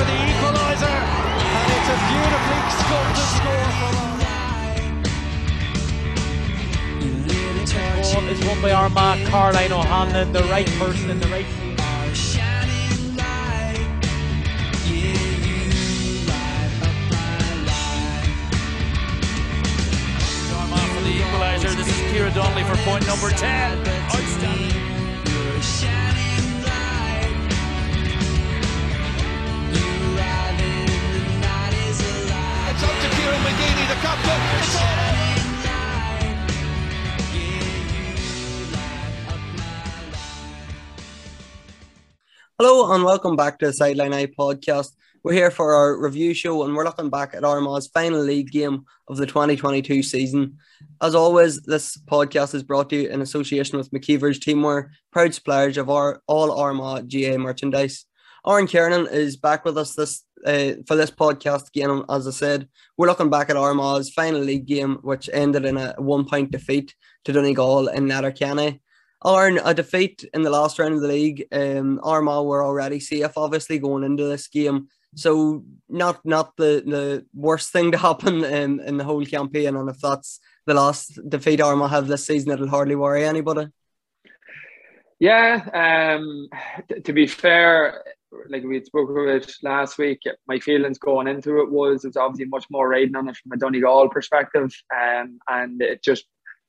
for the equaliser, and it's a beautifully sculpted score from Ball is won by Armagh, Caroline O'Hanlon, the right person in the right. For equaliser. This is Kira Donnelly for point number 10. Hello and welcome back to the Sideline Eye podcast. We're here for our review show and we're looking back at Armagh's final league game of the 2022 season. As always, this podcast is brought to you in association with McKeever's Teamwear, proud suppliers of our all Armagh GA merchandise. Aaron Kernan is back with us this uh, for this podcast again. As I said, we're looking back at Armagh's final league game, which ended in a one-point defeat to Donegal in Letterkenny. Aaron, a defeat in the last round of the league. Um, Armagh were already safe, obviously, going into this game. So not not the, the worst thing to happen in, in the whole campaign. And if that's the last defeat Armagh have this season, it'll hardly worry anybody. Yeah, um, to be fair, like we spoke about last week, my feelings going into it was it was obviously much more riding on it from a Donegal perspective, um, and it just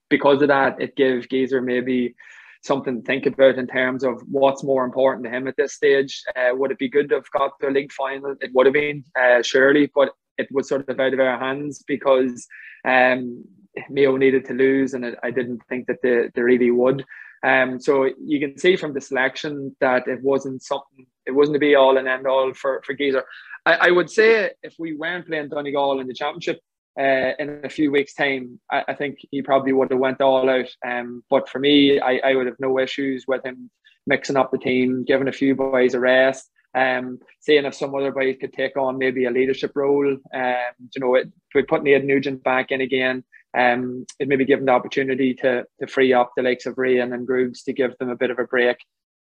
because of that, it gave Geezer maybe something to think about in terms of what's more important to him at this stage. Uh, would it be good to have got the league final? It would have been, uh, surely, but it was sort of out of our hands because um, Mayo needed to lose, and I didn't think that they, they really would. Um, so you can see from the selection that it wasn't something, it wasn't to be all and end all for, for Geezer. I, I would say if we weren't playing Donegal in the championship, uh, in a few weeks' time, I, I, think he probably would have went all out. Um, but for me, I, I would have no issues with him mixing up the team, giving a few boys a rest, um, seeing if some other boys could take on maybe a leadership role. Um, you know, it, we put Aidan Nugent back in again. Um, it maybe give them the opportunity to to free up the likes of Rian and Grooves to give them a bit of a break.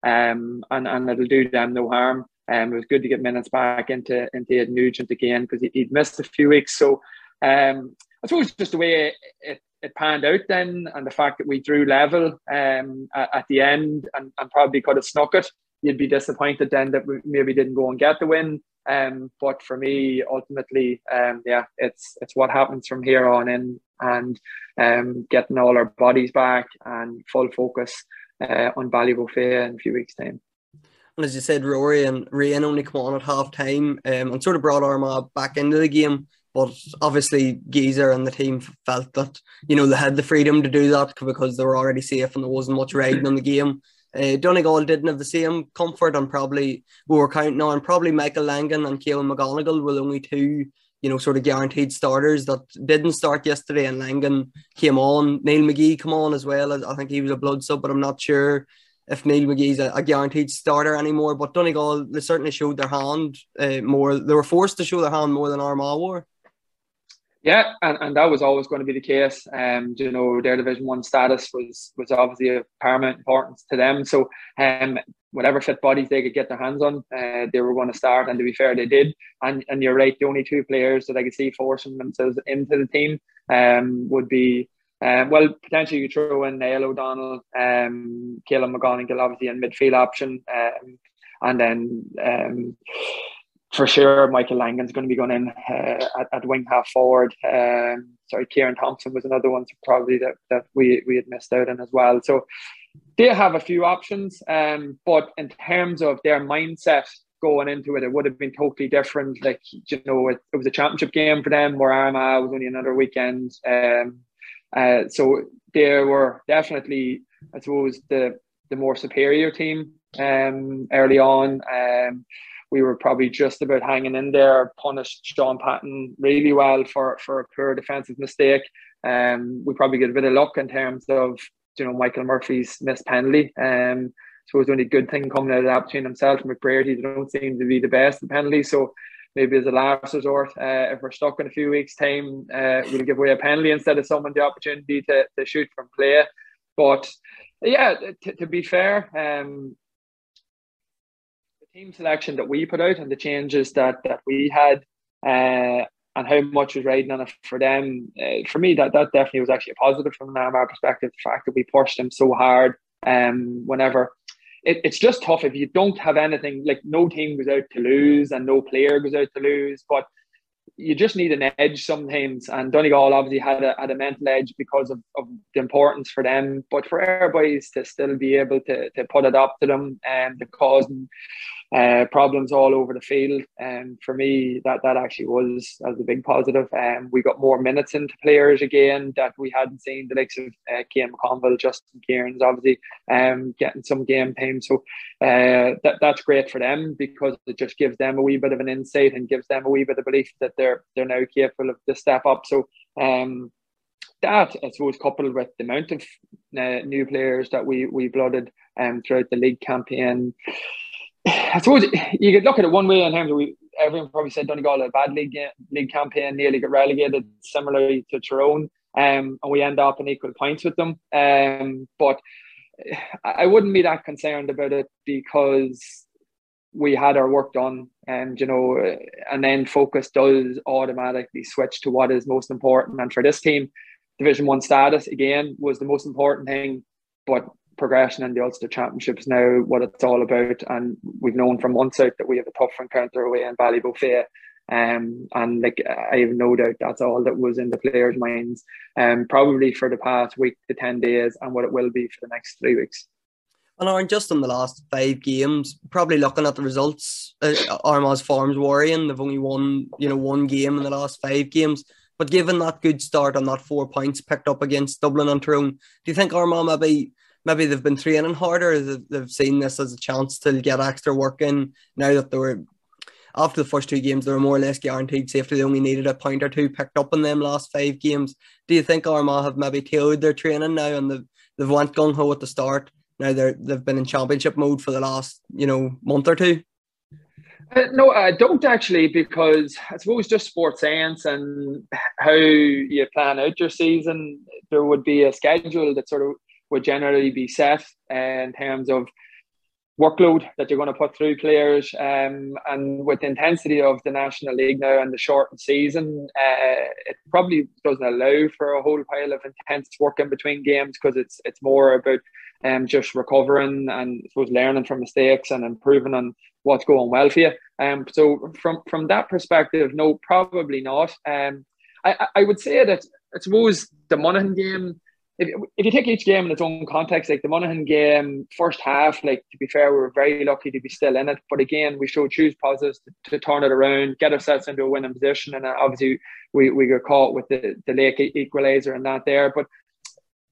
Um, and, and it'll do them no harm. Um, it was good to get minutes back into into Nugent again because he, would missed a few weeks. So um, I suppose just the way it, it, it, panned out then, and the fact that we drew level um, at, at the end and, and, probably could have snuck it, you'd be disappointed then that we maybe didn't go and get the win. Um, but for me, ultimately, um, yeah, it's it's what happens from here on in, and um, getting all our bodies back and full focus uh, on Ballybofey in a few weeks' time. And as you said, Rory and Rian only come on at half time um, and sort of brought Armagh back into the game. But obviously, Geezer and the team felt that you know they had the freedom to do that because they were already safe and there wasn't much riding on the game. Uh, Donegal didn't have the same comfort, and probably we were counting on probably Michael Langan and Caolan McGonagle were the only two you know sort of guaranteed starters that didn't start yesterday. And Langan came on, Neil McGee come on as well. I think he was a blood sub, but I'm not sure if Neil McGee's a, a, guaranteed starter anymore. But Donegal, they certainly showed their hand uh, more. They were forced to show their hand more than Armagh were. Yeah, and, and that was always going to be the case. Um, you know, their Division One status was was obviously of paramount importance to them. So, um, whatever fit bodies they could get their hands on, uh, they were going to start. And to be fair, they did. And and you're right, the only two players that I could see forcing themselves into the team um, would be um, well, potentially you throw in Niall O'Donnell, um, Caolan McGonagle, obviously in midfield option, um, and then um, for sure Michael Langan's going to be going in uh, at, at wing half forward. Um, sorry, Ciaran Thompson was another one probably that, that we we had missed out on as well. So they have a few options, um, but in terms of their mindset going into it, it would have been totally different. Like you know, it, it was a championship game for them, where Armagh was only another weekend. Um, uh, so they were definitely, I suppose, the the more superior team um, early on. Um, we were probably just about hanging in there, punished Shaun Patton really well for, for a poor defensive mistake. Um, we probably get a bit of luck in terms of you know Michael Murphy's missed penalty. Um, so it was only good thing coming out of that between himself and McBrearty. They don't seem to be the best at penalties. So maybe as a last resort, uh, if we're stuck in a few weeks' time, uh, we'll give away a penalty instead of someone the opportunity to, to shoot from play. But yeah, t- to be fair, um, team selection that we put out and the changes that that we had uh, and how much was riding on it for them. Uh, for me, that that definitely was actually a positive from an Armagh perspective. The fact that we pushed them so hard, um, whenever it, it's just tough if you don't have anything. Like no team goes out to lose, and no player goes out to lose. But you just need an edge sometimes. And Donegal obviously had a, had a mental edge because of, of the importance for them. But for our boys to still be able to, to put it up to them and to cause them uh, problems all over the field. And um, for me, that that actually was as a big positive. And um, we got more minutes into players again that we hadn't seen. The likes of uh, McConville, Justin Cairns, obviously, um, getting some game time. So uh, that that's great for them because it just gives them a wee bit of an insight and gives them a wee bit of belief that they're they're now capable of the step up. So um, that I suppose coupled with the amount of uh, new players that we we blooded um, throughout the league campaign I suppose you could look at it one way in terms of we everyone probably said Donegal had a bad league league campaign, nearly got relegated, similarly to Tyrone, um, and we end up in equal points with them. Um, but I wouldn't be that concerned about it because we had our work done, and you know, and then focus does automatically switch to what is most important. And for this team, Division One status again was the most important thing, but progression in the Ulster Championships now, what it's all about. And we've known from months out that we have a tough encounter away in Ballybofey. Um, and like I have no doubt that's all that was in the players' minds, um, probably for the past week to ten days, and what it will be for the next three weeks. And Aaron, just in the last five games, probably looking at the results, uh, Armagh's form's worrying. They've only won, you know, one game in the last five games. But given that good start and that four points picked up against Dublin and Tyrone, do you think Armagh maybe maybe they've been training harder. They've seen this as a chance to get extra work in now that they were after the first two games, they were more or less guaranteed safety. They only needed a point or two picked up in them last five games. Do you think Armagh have maybe tailored their training now and they've, they've went gung ho at the start? Now they're they've been in championship mode for the last you know month or two. Uh, no, I don't actually, because I suppose just sports science and how you plan out your season, there would be a schedule that sort of would generally be set in terms of workload that you're going to put through players. Um, and with the intensity of the National League now and the shortened season, uh, it probably doesn't allow for a whole pile of intense work in between games because it's it's more about um, just recovering and I suppose learning from mistakes and improving on what's going well for you. Um, so from from that perspective, no, probably not. Um, I, I would say that I suppose the Monaghan game if, if you take each game in its own context, like the Monaghan game, first half, like to be fair, we were very lucky to be still in it. But again, we showed choose positives to, to turn it around, get ourselves into a winning position. And uh, obviously, we, we got caught with the, the late equalizer and that there. But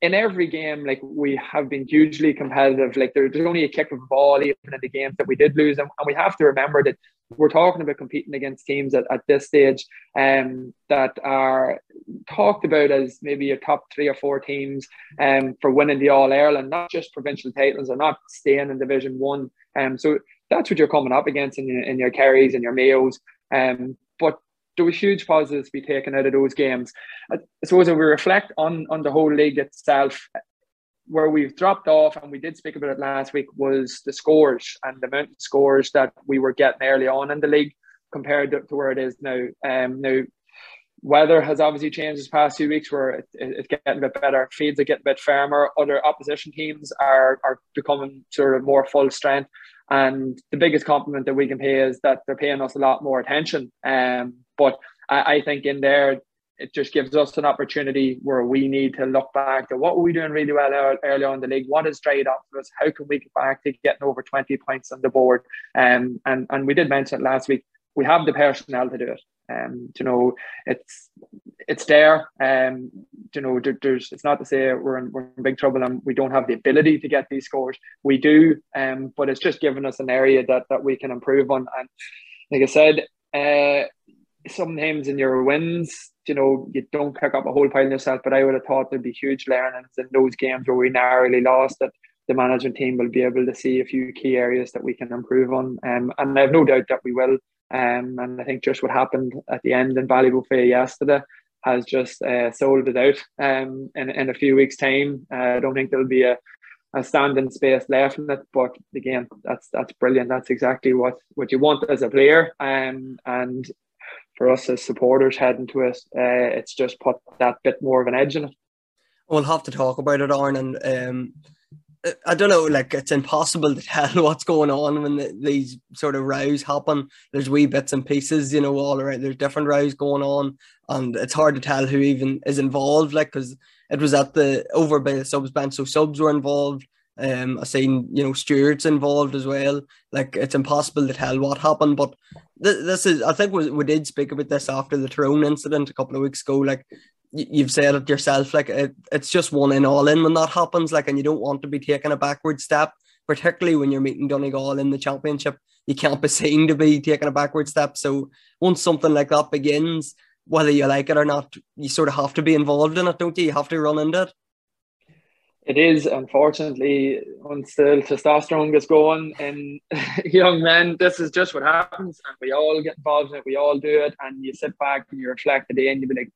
in every game, like we have been hugely competitive. Like there, there's only a kick of a ball even in the games that we did lose, and, and we have to remember that we're talking about competing against teams at, at this stage um, that are talked about as maybe your top three or four teams um, for winning the All Ireland, not just provincial titles or not staying in Division One. Um, so that's what you're coming up against in your, in your Kerrys and your Mayos. Um, there was huge positives to be taken out of those games. I suppose if we reflect on on the whole league itself, where we've dropped off, and we did speak about it last week, was the scores and the amount of scores that we were getting early on in the league compared to, to where it is now. Um, now, weather has obviously changed this past few weeks, where it, it, it's getting a bit better. Fields are getting a bit firmer. Other opposition teams are are becoming sort of more full strength. And the biggest compliment that we can pay is that they're paying us a lot more attention. Um, but I, I think in there, it just gives us an opportunity where we need to look back to what were we doing really well early on in the league, what has dried up for us, how can we get back to getting over 20 points on the board. Um, and, and we did mention it last week, we have the personnel to do it. Um, you know, it's it's there. Um, you know, there, there's it's not to say we're in, we're in big trouble and we don't have the ability to get these scores. We do, um, but it's just given us an area that that we can improve on. And like I said, uh, sometimes in your wins, you know, you don't pick up a whole pile yourself, but I would have thought there'd be huge learnings in those games where we narrowly lost that the management team will be able to see a few key areas that we can improve on. Um, and I have no doubt that we will. Um, and I think just what happened at the end in Ballybofey yesterday has just uh, sold it out um, in, in a few weeks' time. Uh, I don't think there'll be a, a standing space left in it. But again, that's that's brilliant. That's exactly what what you want as a player. Um, and for us as supporters heading to it, uh, it's just put that bit more of an edge in it. We'll have to talk about it, Aaron. And um, I don't know, like it's impossible to tell what's going on when the, these sort of rows happen. There's wee bits and pieces, you know, all around. There's different rows going on, and it's hard to tell who even is involved. Like, because it was at the over by the subs bench, so subs were involved. Um, I seen you know stewards involved as well. Like, it's impossible to tell what happened, but th- this is. I think we, we did speak about this after the Tyrone incident a couple of weeks ago. Like, you've said it yourself like it, it's just one in all in when that happens like and you don't want to be taking a backward step particularly when you're meeting Donegal in the championship you can't be seen to be taking a backward step so once something like that begins whether you like it or not you sort of have to be involved in it don't you you have to run into it it is unfortunately once the testosterone gets going in young men this is just what happens and we all get involved in it we all do it and you sit back and you reflect the end you be like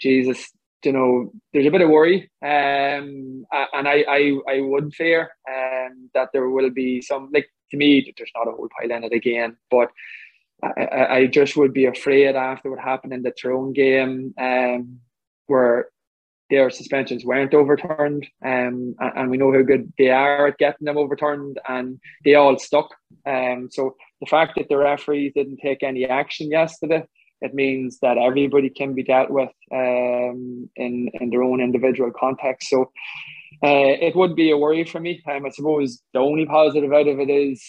Jesus, you know, there's a bit of worry, um, and I, I, I would fear um, that there will be some like to me, there's not a whole pile in it again, but I, I just would be afraid after what happened in the Tyrone game, um, where their suspensions weren't overturned, um, and we know how good they are at getting them overturned, and they all stuck. Um, so the fact that the referees didn't take any action yesterday it means that everybody can be dealt with um, in in their own individual context. So uh, it would be a worry for me. Um, I suppose the only positive out of it is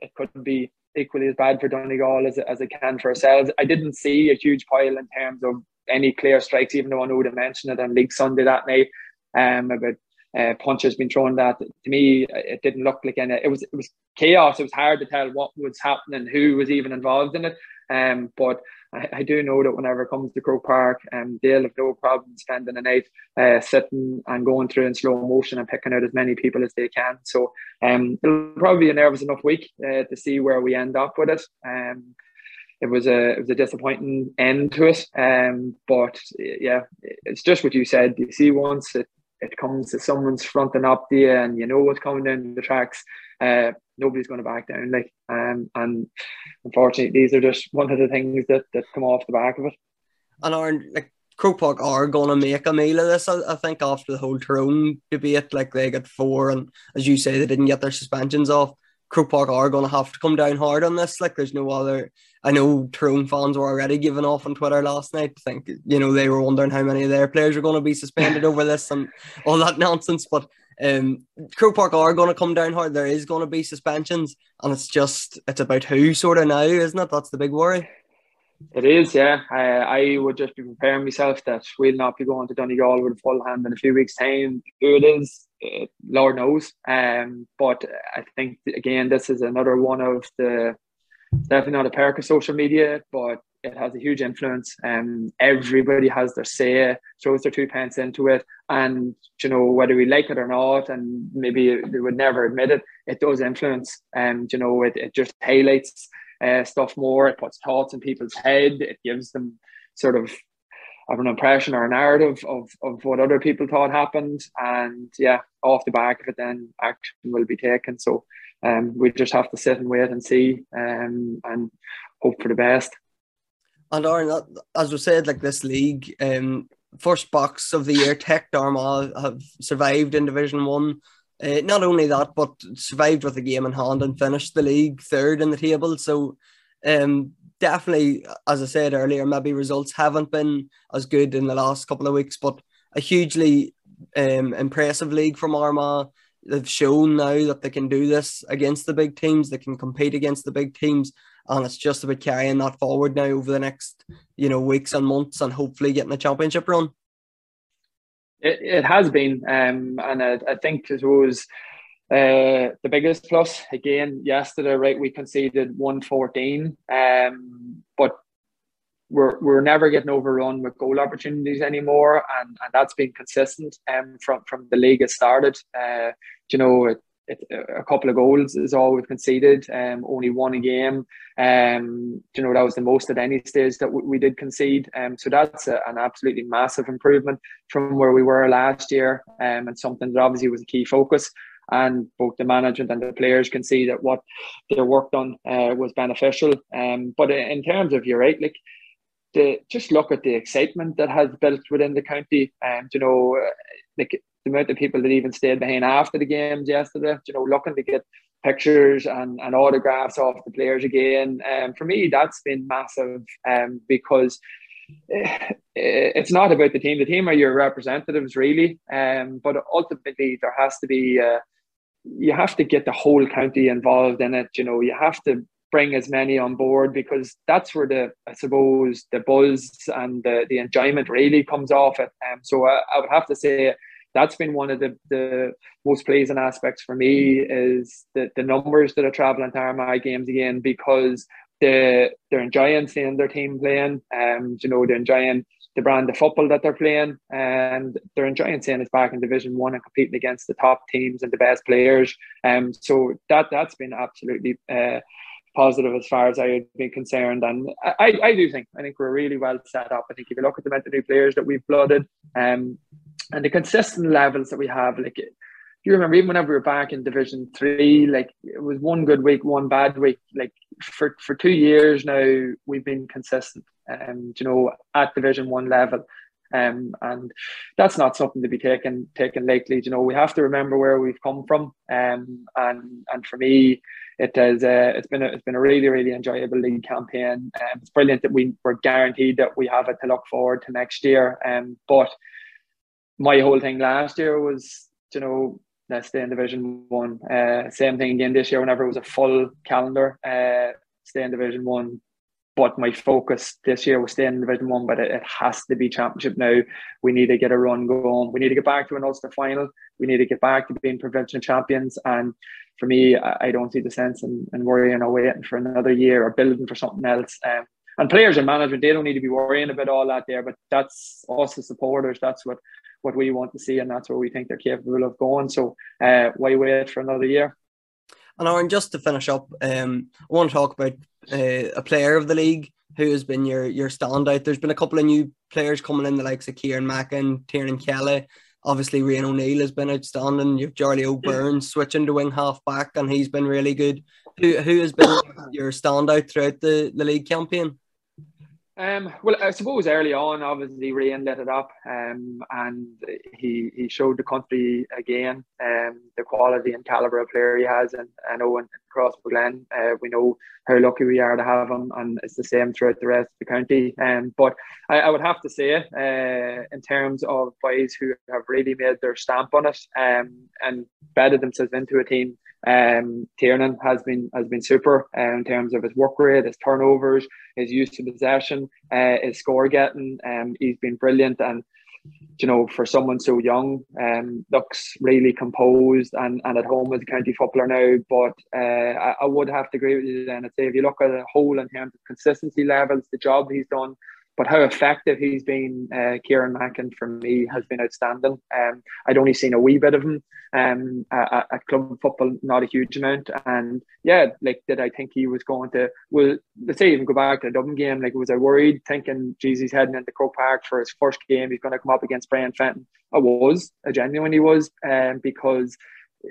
it could be equally as bad for Donegal as, as it can for ourselves. I didn't see a huge pile in terms of any clear strikes, even though I would have mentioned it on League Sunday that night um, about uh, punches being thrown. That to me, it didn't look like any. It was it was chaos. It was hard to tell what was happening, who was even involved in it. Um, but I, I, do know that whenever it comes to Croke Park, um, they'll have no problem spending the night uh, sitting and going through in slow motion and picking out as many people as they can. So um, it'll probably be a nervous enough week uh, to see where we end up with it. Um, it was a it was a disappointing end to it. Um, but yeah, it's just what you said. You see, once it, it comes to someone's fronting up to you and you know what's coming down the tracks, uh, nobody's going to back down. Like, um, and unfortunately, these are just one of the things that that come off the back of it. And are like Croke Park are going to make a meal of this. I, I, think after the whole Tyrone debate, like they got four, and as you say, they didn't get their suspensions off. Croke Park are going to have to come down hard on this. Like, there's no other. I know Tyrone fans were already giving off on Twitter last night. I think you know they were wondering how many of their players are going to be suspended over this and all that nonsense. But um, Croke Park are going to come down hard. There is going to be suspensions, and it's just it's about who sort of now, isn't it? That's the big worry. It is, yeah. I, I would just be preparing myself that we'll not be going to Donegal with a full hand in a few weeks' time. Who it is, Lord knows. Um, but I think again, this is another one of the definitely not a perk of social media, but it has a huge influence. Um, everybody has their say, throws their two pence into it, and you know whether we like it or not, and maybe they would never admit it, it does influence. And um, you know it, it just highlights uh, stuff more. It puts thoughts in people's head. It gives them sort of of an impression or a narrative of, of what other people thought happened. And yeah, off the back of it, then action will be taken. So um, we just have to sit and wait and see um, and hope for the best. And Aaron, as we said, like this league, um, first box of the year, Tech Armagh have survived in Division One. Uh, not only that, but survived with a game in hand and finished the league third in the table. So, um, definitely, as I said earlier, maybe results haven't been as good in the last couple of weeks, but a hugely um, impressive league from Armagh. They've shown now that they can do this against the big teams. They can compete against the big teams, and it's just about carrying that forward now over the next you know weeks and months, and hopefully getting a championship run. It, it has been, um, and I, I think it was uh, the biggest plus. Again, yesterday, right, we conceded one fourteen, um, but we're we're never getting overrun with goal opportunities anymore, and, and that's been consistent um, from from the league has started. Uh, you know, it, it, a couple of goals is all we've conceded. Um, only one a game. Um, you know that was the most at any stage that we, we did concede. Um, so that's a, an absolutely massive improvement from where we were last year. Um, and something that obviously was a key focus and both the management and the players can see that what their work done uh, was beneficial. Um, but in terms of you're right, like the just look at the excitement that has built within the county, and um, you know, uh, like the amount of people that even stayed behind after the games yesterday, you know, looking to get pictures and, and autographs off the players again. Um, for me, that's been massive um, because it's not about the team. The team are your representatives, really. Um, but ultimately, there has to be, uh, you have to get the whole county involved in it. You know, you have to bring as many on board because that's where the, I suppose, the buzz and the, the enjoyment really comes off it. Um, so I, I would have to say, that's been one of the, the most pleasing aspects for me is the, the numbers that are traveling to Armagh games again because they they're enjoying seeing their team playing. Um, you know, they're enjoying the brand of football that they're playing, and they're enjoying seeing us back in Division One and competing against the top teams and the best players. Um, so that that's been absolutely uh, positive as far as I would be concerned. And I, I do think I think we're really well set up. I think if you look at the amount of new players that we've blooded, um, and the consistent levels that we have, like you remember even whenever we were back in Division Three, like it was one good week, one bad week. Like for for two years now, we've been consistent, um, you know, at Division One level. Um, and that's not something to be taken taken lightly. You know, we have to remember where we've come from. Um, and and for me, it has uh, it's been a, it's been a really really enjoyable league campaign. Um, it's brilliant that we were guaranteed that we have it to look forward to next year. Um, but my whole thing last year was, you know, let's stay in Division One. Uh, same thing again this year. Whenever it was a full calendar, uh, stay in Division One. But my focus this year was staying in Division One. But it, it, has to be Championship now. We need to get a run going. We need to get back to an Ulster final. We need to get back to being provincial champions. And for me, I, I don't see the sense in, in worrying or waiting for another year or building for something else. Um, and players and management, they don't need to be worrying about all that there. But that's us as supporters. That's what what we want to see, and that's where we think they're capable of going. So uh, why wait for another year? And Aaron, just to finish up, um, I want to talk about uh, a player of the league who has been your your standout. There's been a couple of new players coming in, the likes of Ciaran Mackin, Tiernan Kelly. Obviously, Rian O'Neill has been outstanding. You've Charlie O'Byrne switching to wing half back, and he's been really good. Who who has been your standout throughout the, the league campaign? Um, well, I suppose early on, obviously, Rian lit it up um, and he, he showed the country again um, the quality and calibre of player he has. And I know in, Crossmaglen, uh, we know how lucky we are to have him, and it's the same throughout the rest of the county. Um, but I, I would have to say, uh, in terms of boys who have really made their stamp on it um, and bedded themselves into a team, um, Tiernan has been has been super uh, in terms of his work rate, his turnovers, his use of possession, uh, his score getting. Um, he's been brilliant, and you know, for someone so young, um, looks really composed and, and at home as a county footballer now. But uh, I, I would have to agree with you then. I'd say if you look at the whole in terms of consistency levels, the job he's done, but how effective he's been, uh, Ciaran Mackin, for me, has been outstanding. Um, I'd only seen a wee bit of him um, at, at, club football, not a huge amount. And yeah, like, did I think he was going to, well, let's say even go back to the Dublin game, like, was I worried thinking, geez, he's heading into Croke Park for his first game, he's going to come up against Brian Fenton? I was, I genuinely was, um, because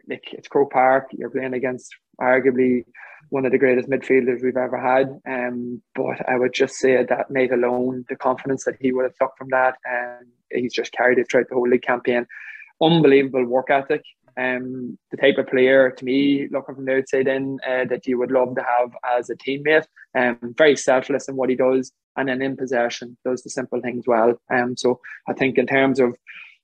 like, it's Croke Park, you're playing against arguably one of the greatest midfielders we've ever had. Um, but I would just say that night alone, the confidence that he would have took from that, and um, he's just carried it throughout the whole league campaign. Unbelievable work ethic. Um, the type of player to me, looking from the outside in, uh, that you would love to have as a teammate. Um, very selfless in what he does, and then in possession does the simple things well. Um, so I think in terms of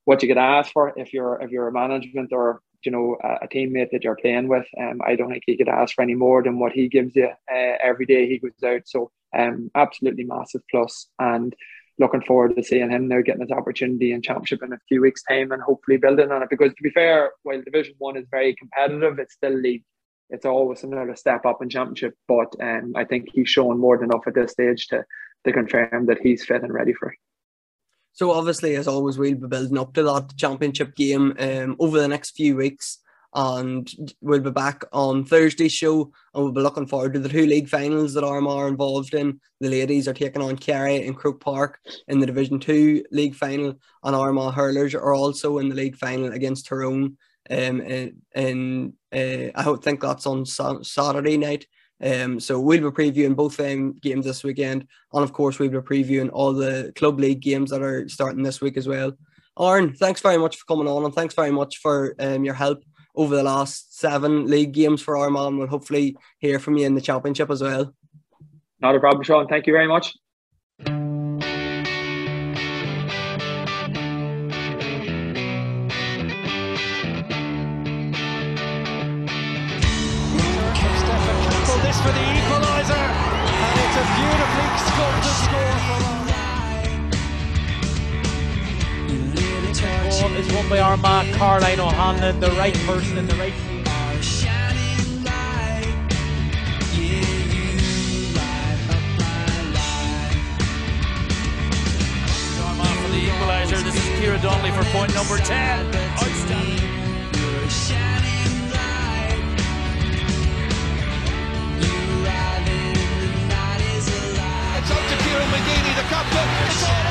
what you could ask for if you're if you're a management or you know a, a, teammate that you're playing with. Um, I don't think he could ask for any more than what he gives you uh, every day he goes out. So um, absolutely massive plus, and looking forward to seeing him now getting his opportunity in championship in a few weeks' time and hopefully building on it. Because to be fair, while Division One is very competitive, it's still league. It's always another step up in championship, but um, I think he's shown more than enough at this stage to to confirm that he's fit and ready for it. So obviously, as always, we'll be building up to that championship game um, over the next few weeks, and we'll be back on Thursday's show, and we'll be looking forward to the two league finals that Armagh are involved in. The ladies are taking on Kerry in Croke Park in the Division Two league final, and Armagh hurlers are also in the league final against Tyrone Um, and uh, I think that's on Saturday night. Um, so we'll be previewing both um, games this weekend, and of course we'll be previewing all the club league games that are starting this week as well. Aaron, thanks very much for coming on, and thanks very much for um, your help over the last seven league games for Armagh. We'll hopefully hear from you in the championship as well. Not a problem, Sean. Thank you very much. Is won by Armagh, Caroline O'Hanlon, the right person in the right team. Armagh for the equaliser. This is Kira Donnelly for point number 10. Outstanding. It's up to Kieran McGeeney, the captain.